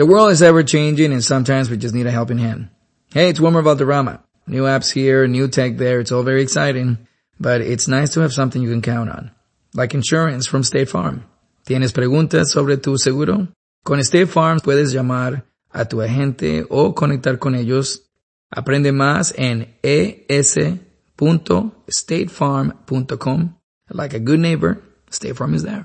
The world is ever changing and sometimes we just need a helping hand. Hey, it's Wilmer Valderrama. New apps here, new tech there, it's all very exciting, but it's nice to have something you can count on. Like insurance from State Farm. ¿Tienes preguntas sobre tu seguro? Con State Farm puedes llamar a tu agente o conectar con ellos. Aprende más en es.statefarm.com. Like a good neighbor, State Farm is there.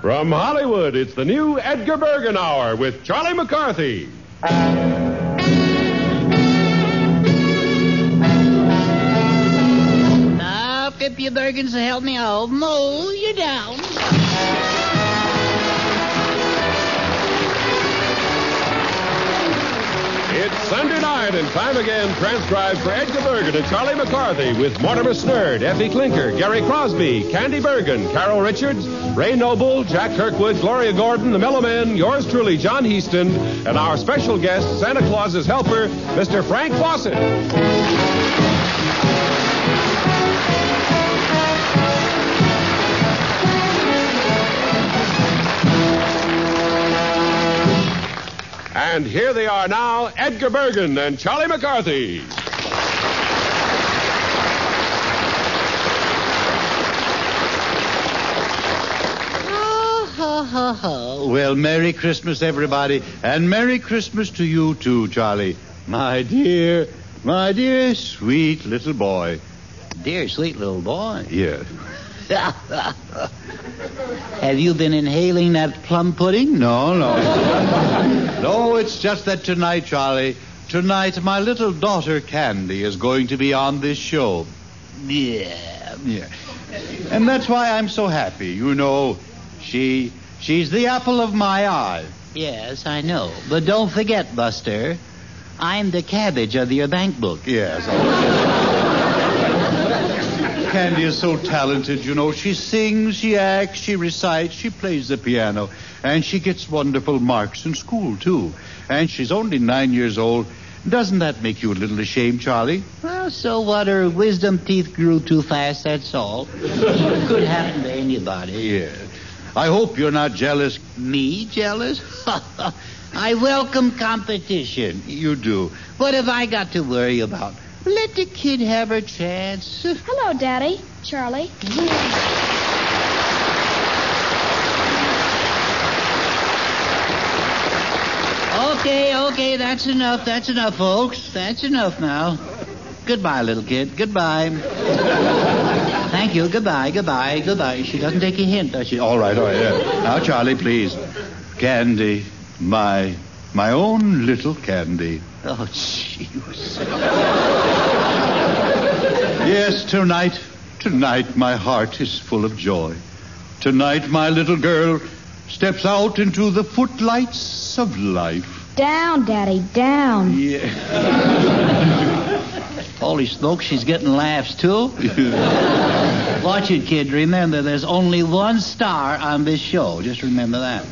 From Hollywood, it's the new Edgar Bergen Hour with Charlie McCarthy. Now, you Bergens will help me oh, out, mow you down. It's Sunday night and time again transcribed for Edgar Bergen and Charlie McCarthy with Mortimer Snerd, Effie Klinker, Gary Crosby, Candy Bergen, Carol Richards, Ray Noble, Jack Kirkwood, Gloria Gordon, the Mellomen, yours truly, John Heaston, and our special guest, Santa Claus's helper, Mr. Frank Fawcett. And here they are now, Edgar Bergen and Charlie McCarthy. Ha, ha, ha, ha. Well, Merry Christmas, everybody, and Merry Christmas to you, too, Charlie. My dear, my dear, sweet little boy. Dear sweet little boy. Yes. Have you been inhaling that plum pudding? No, no. no, it's just that tonight, Charlie, tonight my little daughter Candy is going to be on this show. Yeah. Yeah. And that's why I'm so happy. You know, she she's the apple of my eye. Yes, I know. But don't forget, Buster, I'm the cabbage of your bank book. Yes. Candy is so talented, you know. She sings, she acts, she recites, she plays the piano, and she gets wonderful marks in school, too. And she's only nine years old. Doesn't that make you a little ashamed, Charlie? Well, so what? Her wisdom teeth grew too fast, that's all. Could happen to anybody. Yeah. I hope you're not jealous. Me jealous? I welcome competition. You do. What have I got to worry about? Let the kid have her chance. Hello, Daddy. Charlie. Okay, okay, that's enough. That's enough, folks. That's enough now. Goodbye, little kid. Goodbye. Thank you. Goodbye, goodbye, goodbye. She doesn't take a hint, does she? All right, all right. Yeah. Now, Charlie, please. Candy, my my own little Candy. Oh, jeez. Yes, tonight, tonight my heart is full of joy. Tonight my little girl steps out into the footlights of life. Down, Daddy, down. Yeah. Holy smoke, she's getting laughs, too. Watch it, kid. Remember, there's only one star on this show. Just remember that.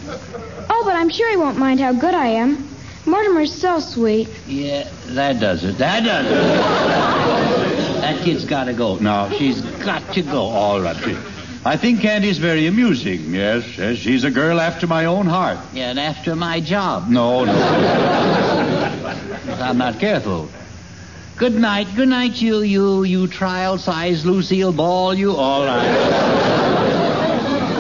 Oh, but I'm sure he won't mind how good I am. Mortimer's so sweet. Yeah, that does it. That does it. that kid's got to go. Now, She's got to go. all right. she- I think Candy's very amusing. Yes, yes, she's a girl after my own heart. Yeah, and after my job, No, no. I'm not careful. Good night. Good night, you, you, you trial-sized Lucille Ball. You all right?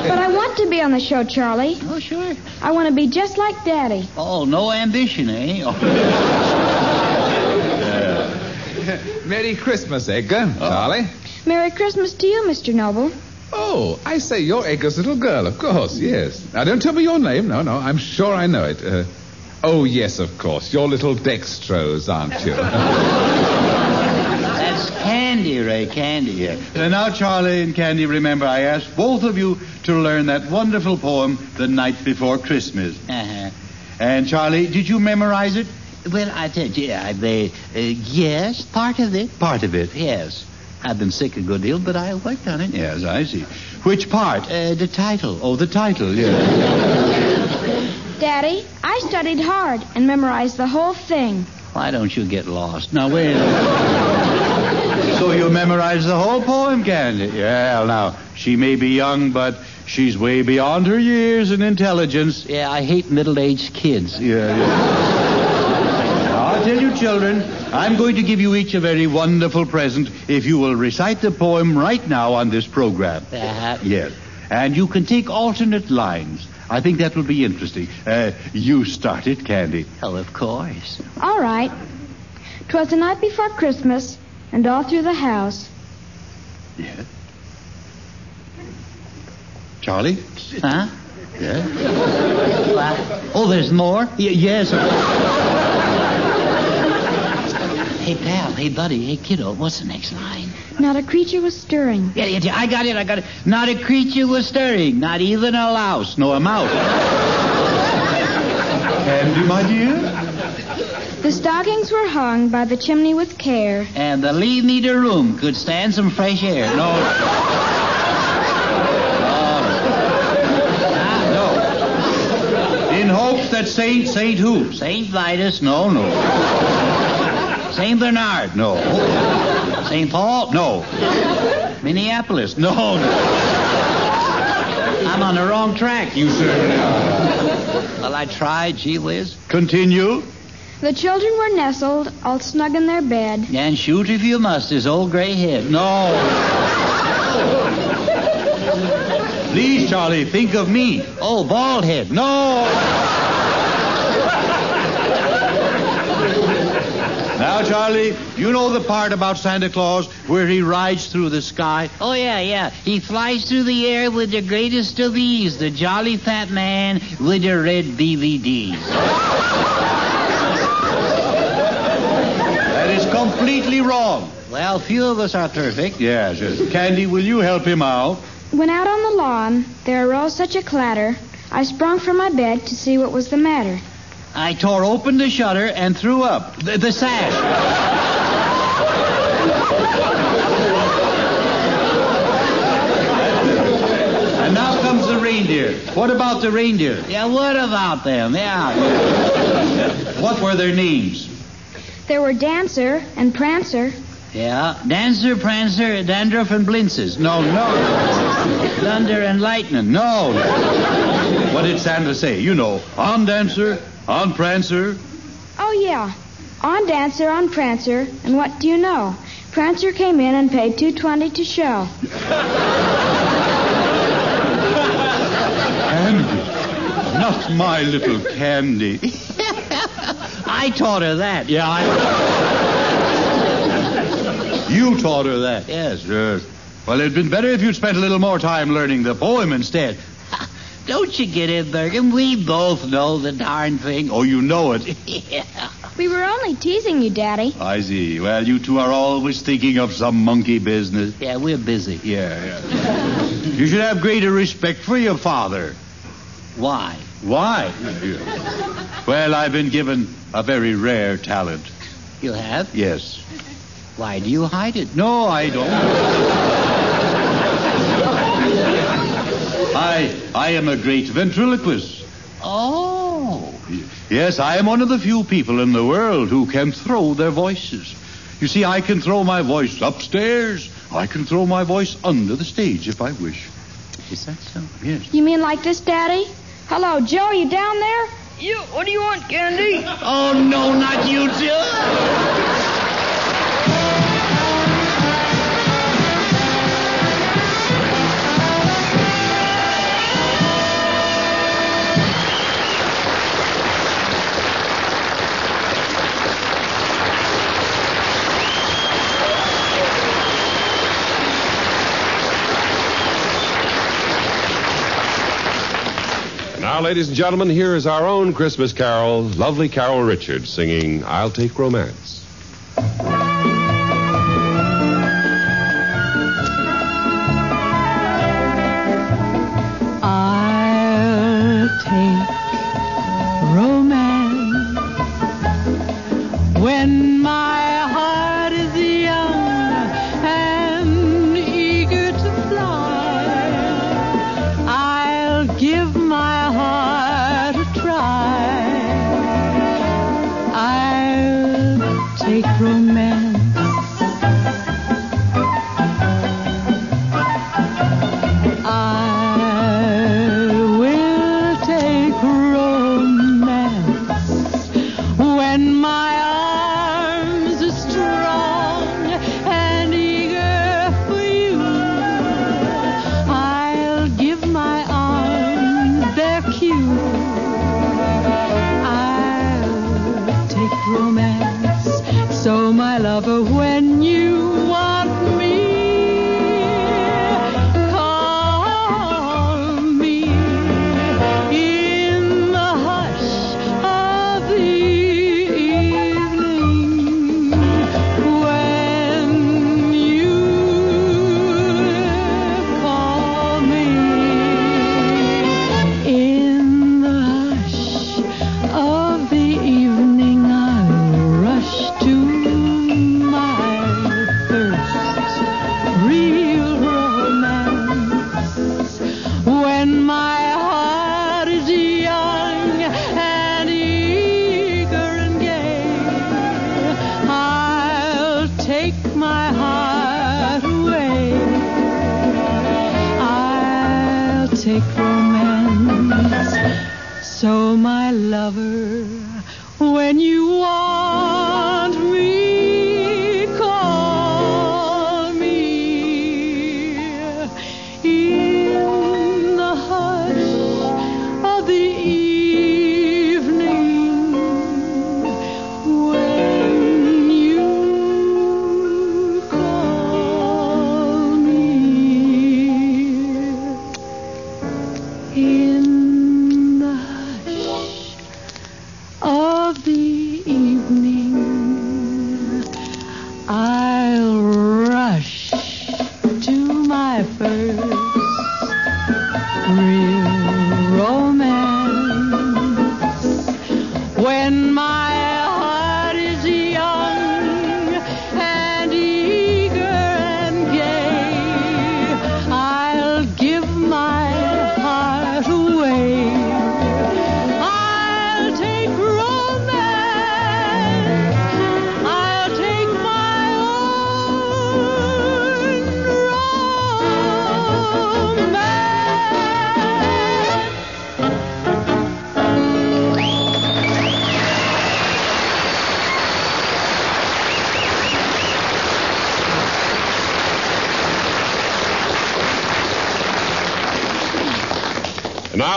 But I want to be on the show, Charlie. Oh, sure. I want to be just like Daddy. Oh, no ambition, eh? Merry Christmas, Edgar. Charlie. Merry Christmas to you, Mr. Noble. Oh, I say, you're Edgar's little girl, of course, yes. Now, don't tell me your name. No, no, I'm sure I know it. Uh, oh, yes, of course. You're little Dextrose, aren't you? That's Candy, Ray. Candy. Yeah. And now, Charlie and Candy, remember, I asked both of you to learn that wonderful poem, The Night Before Christmas. Uh-huh. And Charlie, did you memorize it? Well, I tell you, I, they, uh, yes, part of it. Part of it. Yes. I've been sick a good deal, but I worked on it. Yes, I see. Which part? Uh, the title. Oh, the title, yes. Daddy, I studied hard and memorized the whole thing. Why don't you get lost? Now, wait a minute. so you memorized the whole poem, Candy? Yeah, now, she may be young, but she's way beyond her years in intelligence. Yeah, I hate middle-aged kids. Yeah, yeah. I'll tell you, children, I'm going to give you each a very wonderful present if you will recite the poem right now on this program. Uh-huh. Yes. And you can take alternate lines. I think that will be interesting. Uh, you start it, Candy. Oh, of course. All right. 'Twas the night before Christmas, and all through the house. Yes. Charlie? Huh? Yes. What? Oh, there's more? Y- yes. hey, pal. Hey, buddy. Hey, kiddo. What's the next line? Not a creature was stirring. Yeah, yeah, yeah, I got it. I got it. Not a creature was stirring. Not even a louse. nor a mouse. Candy, my dear? The stockings were hung by the chimney with care. And the leave me the room could stand some fresh air. No. Ah, no. In hopes that Saint, Saint who? Saint Vitus. No, no. Saint Bernard. No. Saint Paul. No. Minneapolis. No, no. I'm on the wrong track. You certainly are. Well, I tried. Gee whiz. Continue. The children were nestled, all snug in their bed. And shoot if you must, his old gray head. No. Please, Charlie, think of me. Oh, bald head. No. Now, Charlie, you know the part about Santa Claus where he rides through the sky? Oh, yeah, yeah. He flies through the air with the greatest of ease, the jolly fat man with the red BVDs. That is completely wrong. Well, few of us are perfect. Yes, yes. Candy, will you help him out? When out on the lawn, there arose such a clatter, I sprung from my bed to see what was the matter. I tore open the shutter and threw up the, the sash. And now comes the reindeer. What about the reindeer? Yeah, what about them? Yeah. What were their names? There were Dancer and Prancer. Yeah. Dancer, Prancer, Dandruff, and Blintzes. No, no. Thunder and Lightning. No. What did Santa say? You know, on Dancer, on Prancer. Oh, yeah. On Dancer, on Prancer, and what do you know? Prancer came in and paid two twenty to show. Candy. Not my little Candy. I taught her that. Yeah, I... You taught her that. Yes. Yes. Well, it'd been better if you'd spent a little more time learning the poem instead. Don't you get it, Bergen? We both know the darn thing. Oh, you know it. yeah. We were only teasing you, Daddy. I see. Well, you two are always thinking of some monkey business. Yeah, we're busy. Yeah, yeah. you should have greater respect for your father. Why? Why? Well, I've been given a very rare talent. You have? Yes. Why do you hide it? No, I don't. I I am a great ventriloquist. Oh. Yes, I am one of the few people in the world who can throw their voices. You see, I can throw my voice upstairs. I can throw my voice under the stage if I wish. Is that so? Yes. You mean like this, Daddy? Hello, Joe, you down there? You, what do you want, Candy? Oh, no, not you two. Now, ladies and gentlemen, here is our own Christmas carol, lovely Carol Richards singing I'll Take Romance. I'll take romance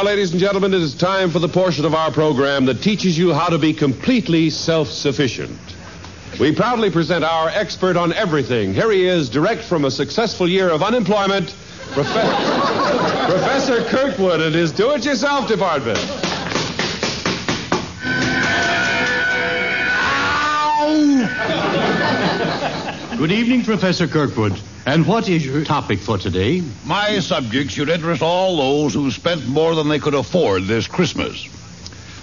now, ladies and gentlemen, it is time for the portion of our program that teaches you how to be completely self sufficient. We proudly present our expert on everything. Here he is, direct from a successful year of unemployment, Profe- Professor Kirkwood and his do it yourself department. Good evening, Professor Kirkwood. And what is your topic for today? My subject should interest all those who spent more than they could afford this Christmas.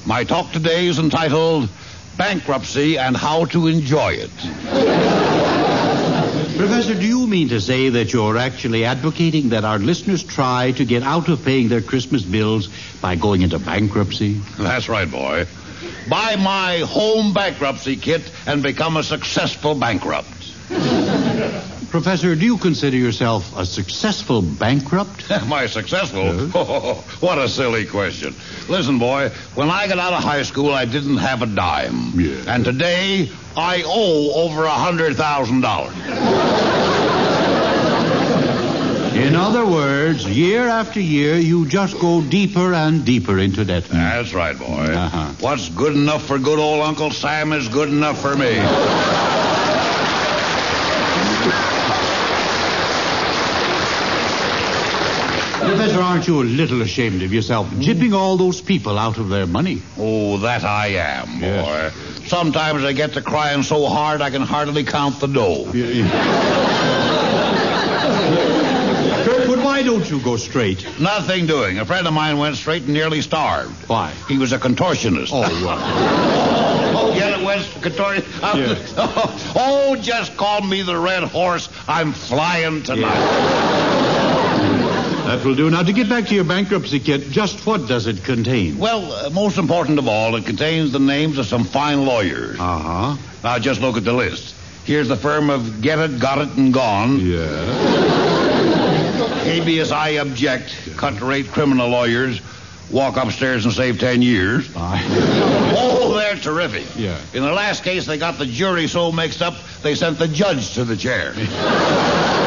My talk today is entitled Bankruptcy and How to Enjoy It. Professor, do you mean to say that you're actually advocating that our listeners try to get out of paying their Christmas bills by going into bankruptcy? That's right, boy. Buy my home bankruptcy kit and become a successful bankrupt. Professor, do you consider yourself a successful bankrupt? Am I successful? what a silly question. Listen, boy, when I got out of high school, I didn't have a dime. Yeah. And today, I owe over a hundred thousand dollars. In other words, year after year, you just go deeper and deeper into debt. That's right, boy. Uh-huh. What's good enough for good old Uncle Sam is good enough for me. Professor, aren't you a little ashamed of yourself, jipping all those people out of their money? Oh, that I am, boy. Yes. Sometimes I get to crying so hard I can hardly count the dough. Kirkwood, why don't you go straight? Nothing doing. A friend of mine went straight and nearly starved. Why? He was a contortionist. Oh. Oh, get it, West Contortion. Oh, oh, just call me the red horse. I'm flying tonight. That will do. Now, to get back to your bankruptcy kit, just what does it contain? Well, uh, most important of all, it contains the names of some fine lawyers. Uh huh. Now, just look at the list. Here's the firm of Get It, Got It, and Gone. Yeah. Habeas I object. Cut rate criminal lawyers. Walk upstairs and save ten years. Oh, they're terrific. Yeah. In the last case, they got the jury so mixed up, they sent the judge to the chair.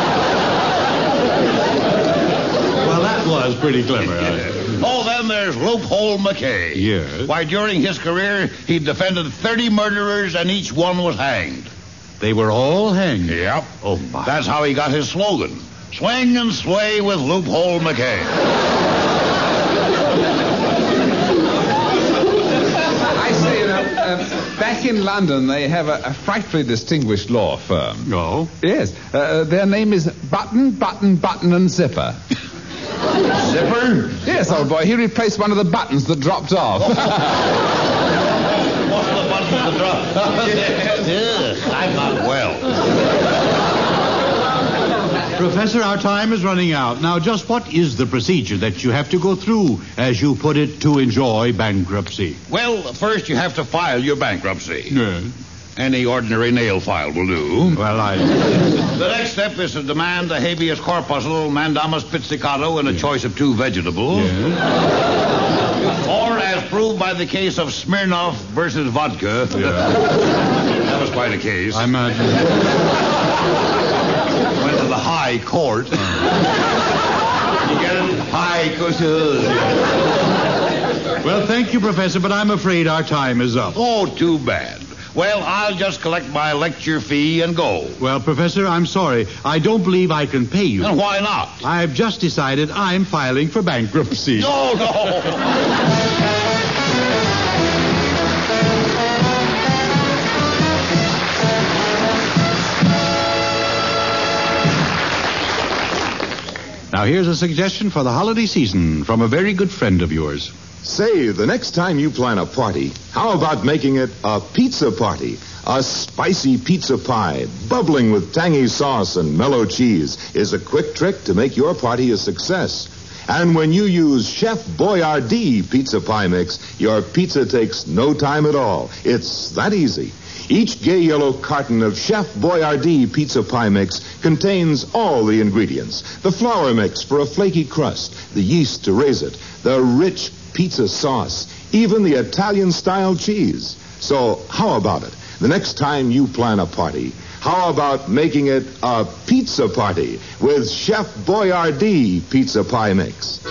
Well, that was pretty clever. Oh, then there's Loophole McKay. Yes. Why, during his career, he defended 30 murderers and each one was hanged. They were all hanged. Yep. Oh, my. That's how he got his slogan. Swing and sway with Loophole McKay. I say, you know, uh, back in London, they have a, a frightfully distinguished law firm. No. Yes. Uh, their name is Button, Button, Button, and Zipper. Zipper? Yes, old boy. He replaced one of the buttons that dropped off. What's the button to drop? I'm not well. Professor, our time is running out. Now, just what is the procedure that you have to go through, as you put it, to enjoy bankruptcy? Well, first you have to file your bankruptcy. Yes. Any ordinary nail file will do. Well, I. The next step is to demand a habeas corpuscle, mandamus pizzicato, and a choice of two vegetables. Or, as proved by the case of Smirnoff versus vodka. That was quite a case. I imagine. Went to the high court. Oh. you get it? High court. Well, thank you, Professor, but I'm afraid our time is up. Oh, too bad. Well, I'll just collect my lecture fee and go. Well, Professor, I'm sorry. I don't believe I can pay you. And why not? I've just decided I'm filing for bankruptcy. No, no. Now, here's a suggestion for the holiday season from a very good friend of yours. Say, the next time you plan a party, how about making it a pizza party? A spicy pizza pie, bubbling with tangy sauce and mellow cheese, is a quick trick to make your party a success. And when you use Chef Boyardee pizza pie mix, your pizza takes no time at all. It's that easy. Each gay yellow carton of Chef Boyardee pizza pie mix contains all the ingredients. The flour mix for a flaky crust, the yeast to raise it, the rich pizza sauce, even the Italian style cheese. So how about it? The next time you plan a party, how about making it a pizza party with Chef Boyardee pizza pie mix?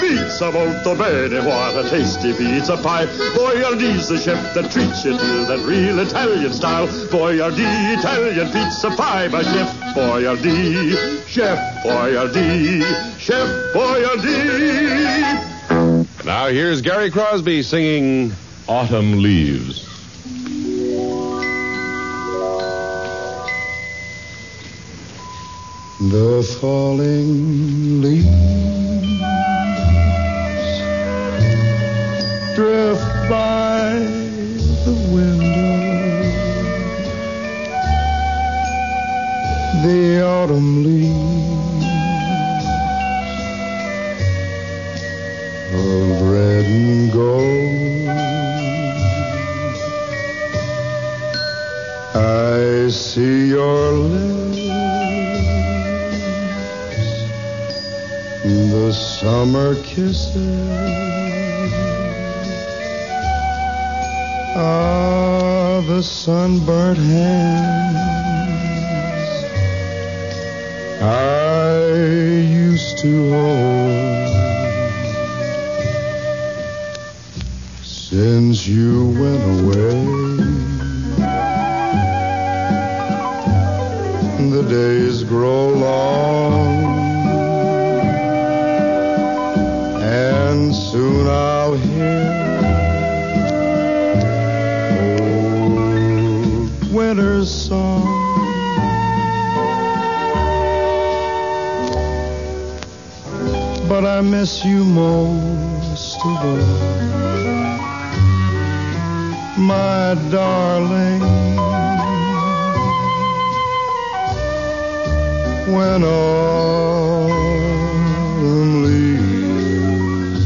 Pizza molto bene, what a tasty pizza pie. Boyardee's the chef that treats you to that real Italian style. Boyardee Italian pizza pie by Chef Boyardee. Chef Boyardee. Chef Boyardee. Now here's Gary Crosby singing Autumn Leaves. The falling leaves drift by the window. The autumn leaves of red and gold. I see your lips, the summer kisses of the sunburnt hands I used to hold. Since you went away, the days grow long, and soon I'll old winter's song. But I miss you most of all my darling. When autumn leaves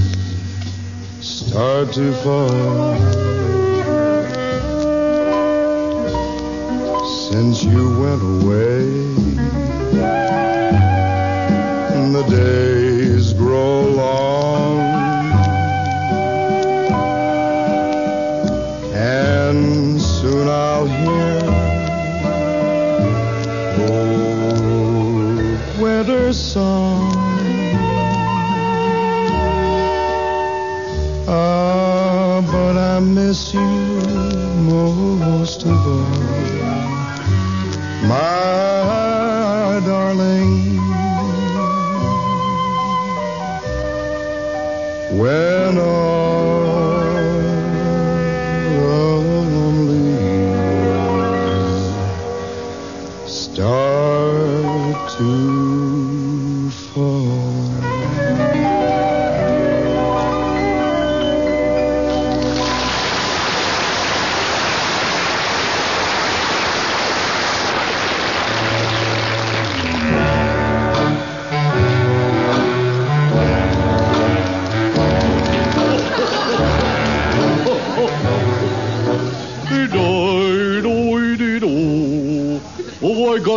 start to fall, since you went away, And the days grow long. and soon I'll hear winter's song. Ah, but I miss you most of all, my darling. When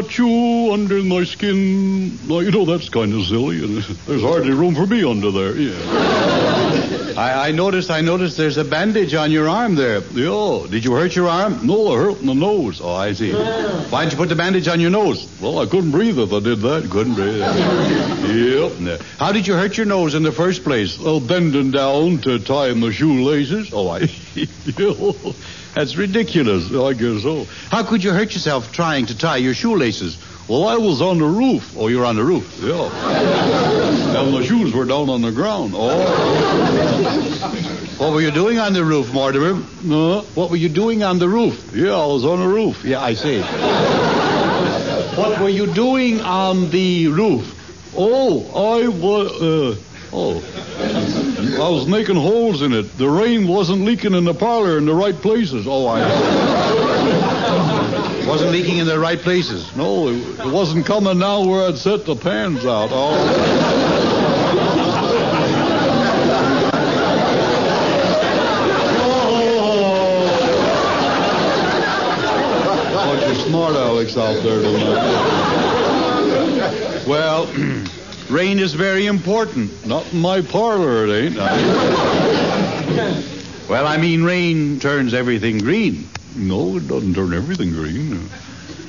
got you under my skin. Now, you know, that's kind of silly. and There's hardly room for me under there. Yeah. I, I noticed, I noticed there's a bandage on your arm there. Yeah. Did you hurt your arm? No, I hurt my nose. Oh, I see. Why'd you put the bandage on your nose? Well, I couldn't breathe if I did that. Couldn't breathe. Yep. How did you hurt your nose in the first place? Well, bending down to tie my shoelaces. Oh, I. That's ridiculous. I guess so. How could you hurt yourself trying to tie your shoelaces? Well, I was on the roof. Oh, you're on the roof. Yeah. and the shoes were down on the ground. Oh. What were you doing on the roof, Mortimer? No. What were you doing on the roof? Yeah, I was on the roof. Yeah, I see. what were you doing on the roof? Oh, I was. Uh, oh. I was making holes in it. The rain wasn't leaking in the parlor in the right places. Oh, I. wasn't leaking in the right places. No, it, it wasn't coming down where I'd set the pans out. Oh. Bunch of smart Alex out there tonight. Well, rain is very important. Not in my parlor, it ain't. Well, I mean, rain turns everything green. No, it doesn't turn everything green.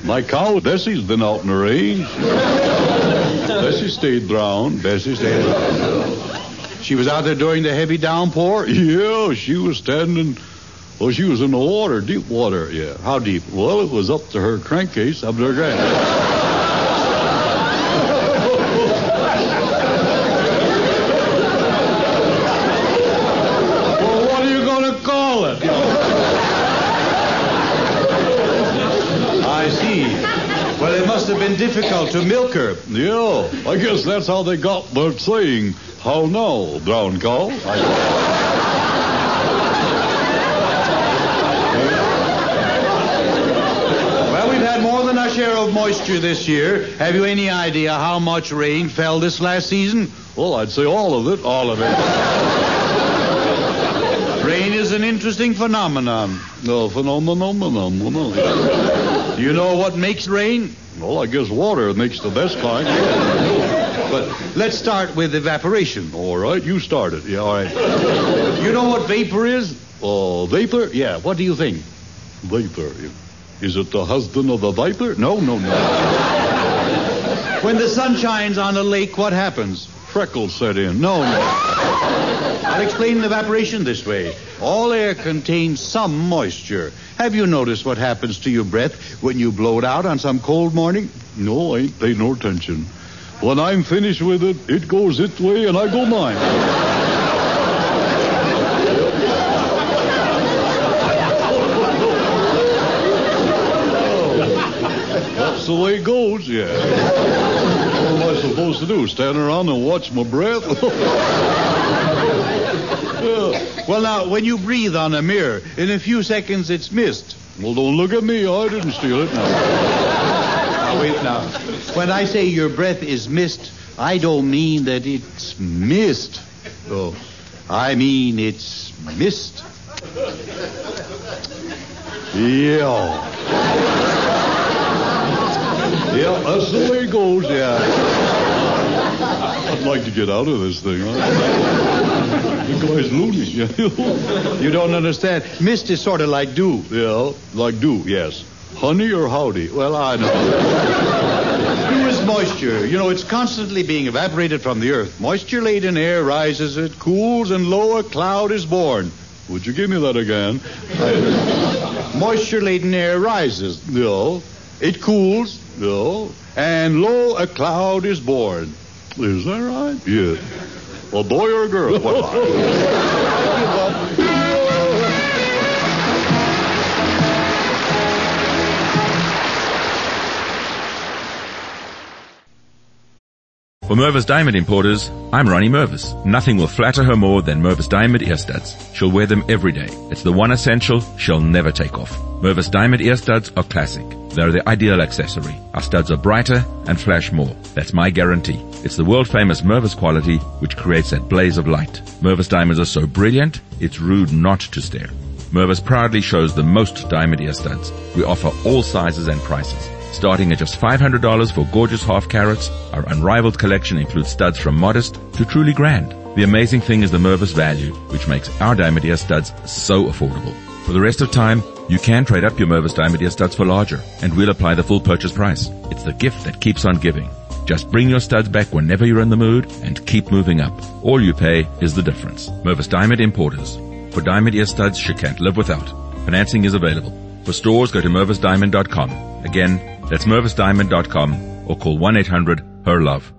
My cow, Bessie's been out in the rain. Bessie stayed drowned. Bessie stayed drowned. She was out there during the heavy downpour? Yeah, she was standing. Well, she was in the water, deep water. Yeah. How deep? Well, it was up to her crankcase, up to her crankcase. well, what are you going to call it? I see. Well, it must have been difficult to milk her. Yeah, I guess that's how they got the saying, how now, brown cow? Well, we've had more than our share of moisture this year. Have you any idea how much rain fell this last season? Well, I'd say all of it. All of it. rain is an interesting phenomenon. No, phenomenon, phenomenon. Do you know what makes rain? Well, I guess water makes the best kind. But let's start with evaporation. All right, you start it. Yeah, all right. You know what vapor is? Oh, uh, vapor? Yeah, what do you think? Vapor. Is it the husband of the viper? No, no, no. when the sun shines on a lake, what happens? Freckles set in. No, no. I'll explain evaporation this way. All air contains some moisture. Have you noticed what happens to your breath when you blow it out on some cold morning? No, I ain't paid no attention. When I'm finished with it, it goes its way and I go mine. That's the way it goes, yeah. What am I supposed to do? Stand around and watch my breath? Well, now, when you breathe on a mirror, in a few seconds it's mist. Well, don't look at me. I didn't steal it. Now, now wait now. When I say your breath is mist, I don't mean that it's mist. Oh, I mean it's mist. Yeah. Yeah, that's the way it goes, yeah. I'd like to get out of this thing. Huh? The guy's loony. you don't understand. Mist is sort of like dew. Yeah, like dew, yes. Honey or howdy? Well, I know. dew is moisture. You know, it's constantly being evaporated from the earth. Moisture-laden air rises, it cools, and lo, a cloud is born. Would you give me that again? moisture-laden air rises, know. It cools, know, and lo, a cloud is born. Is that right? Yeah. A boy or a girl? Well, For Mervis Diamond Importers, I'm Ronnie Mervis. Nothing will flatter her more than Mervis Diamond ear studs. She'll wear them every day. It's the one essential she'll never take off. Mervis Diamond ear studs are classic. They're the ideal accessory. Our studs are brighter and flash more. That's my guarantee. It's the world famous Mervis quality which creates that blaze of light. Mervis diamonds are so brilliant, it's rude not to stare. Mervis proudly shows the most diamond ear studs. We offer all sizes and prices. Starting at just $500 for gorgeous half carats, our unrivaled collection includes studs from modest to truly grand. The amazing thing is the Mervis value, which makes our diamond ear studs so affordable. For the rest of time, you can trade up your Mervis diamond ear studs for larger, and we'll apply the full purchase price. It's the gift that keeps on giving. Just bring your studs back whenever you're in the mood and keep moving up. All you pay is the difference. Mervis Diamond Importers. For diamond ear studs she can't live without. Financing is available. For stores, go to mervisdiamond.com. Again, that's mervisdiamond.com or call 1-800-HER-LOVE.